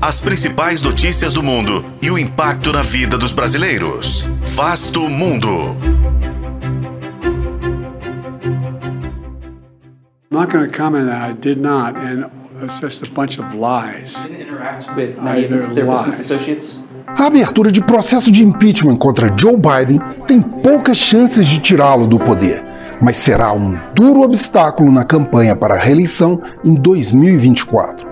as principais notícias do mundo e o impacto na vida dos brasileiros. Vasto Mundo. I'm not going to comment that I did not, and it's just a bunch of lies. Didn't interact with any of his- their business associates. A abertura de processo de impeachment contra Joe Biden tem poucas chances de tirá-lo do poder, mas será um duro obstáculo na campanha para a reeleição em 2024.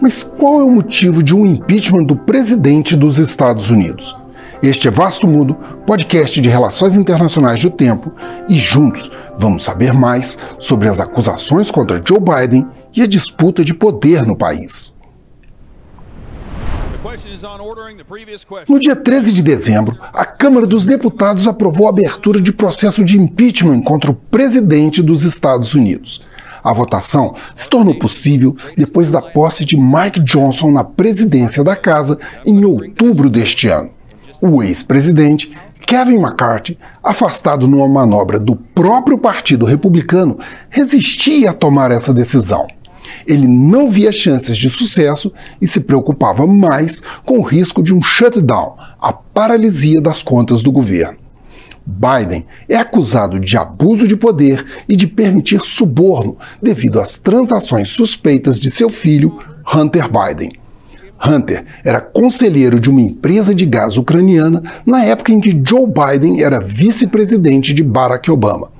Mas qual é o motivo de um impeachment do presidente dos Estados Unidos? Este é Vasto Mundo, podcast de relações internacionais do tempo, e juntos vamos saber mais sobre as acusações contra Joe Biden e a disputa de poder no país. No dia 13 de dezembro, a Câmara dos Deputados aprovou a abertura de processo de impeachment contra o presidente dos Estados Unidos. A votação se tornou possível depois da posse de Mike Johnson na presidência da casa em outubro deste ano. O ex-presidente Kevin McCarthy, afastado numa manobra do próprio Partido Republicano, resistia a tomar essa decisão. Ele não via chances de sucesso e se preocupava mais com o risco de um shutdown, a paralisia das contas do governo. Biden é acusado de abuso de poder e de permitir suborno devido às transações suspeitas de seu filho, Hunter Biden. Hunter era conselheiro de uma empresa de gás ucraniana na época em que Joe Biden era vice-presidente de Barack Obama.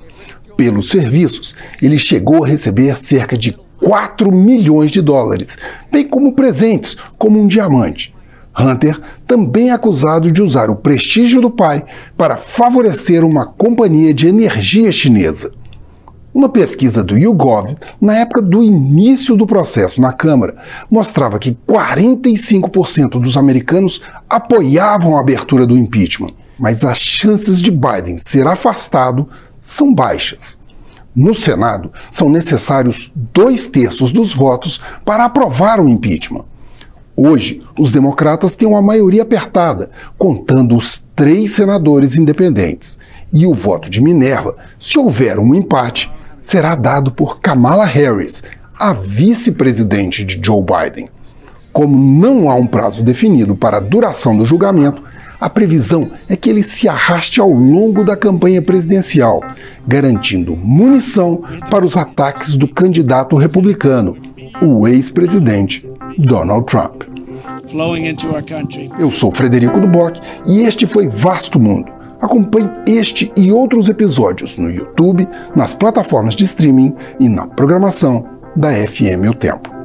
Pelos serviços, ele chegou a receber cerca de 4 milhões de dólares, bem como presentes, como um diamante. Hunter também é acusado de usar o prestígio do pai para favorecer uma companhia de energia chinesa. Uma pesquisa do YouGov, na época do início do processo na Câmara, mostrava que 45% dos americanos apoiavam a abertura do impeachment, mas as chances de Biden ser afastado são baixas. No Senado, são necessários dois terços dos votos para aprovar o impeachment. Hoje, os democratas têm uma maioria apertada, contando os três senadores independentes. E o voto de Minerva, se houver um empate, será dado por Kamala Harris, a vice-presidente de Joe Biden. Como não há um prazo definido para a duração do julgamento, a previsão é que ele se arraste ao longo da campanha presidencial, garantindo munição para os ataques do candidato republicano, o ex-presidente Donald Trump. Eu sou Frederico Duboc e este foi Vasto Mundo. Acompanhe este e outros episódios no YouTube, nas plataformas de streaming e na programação da FM O Tempo.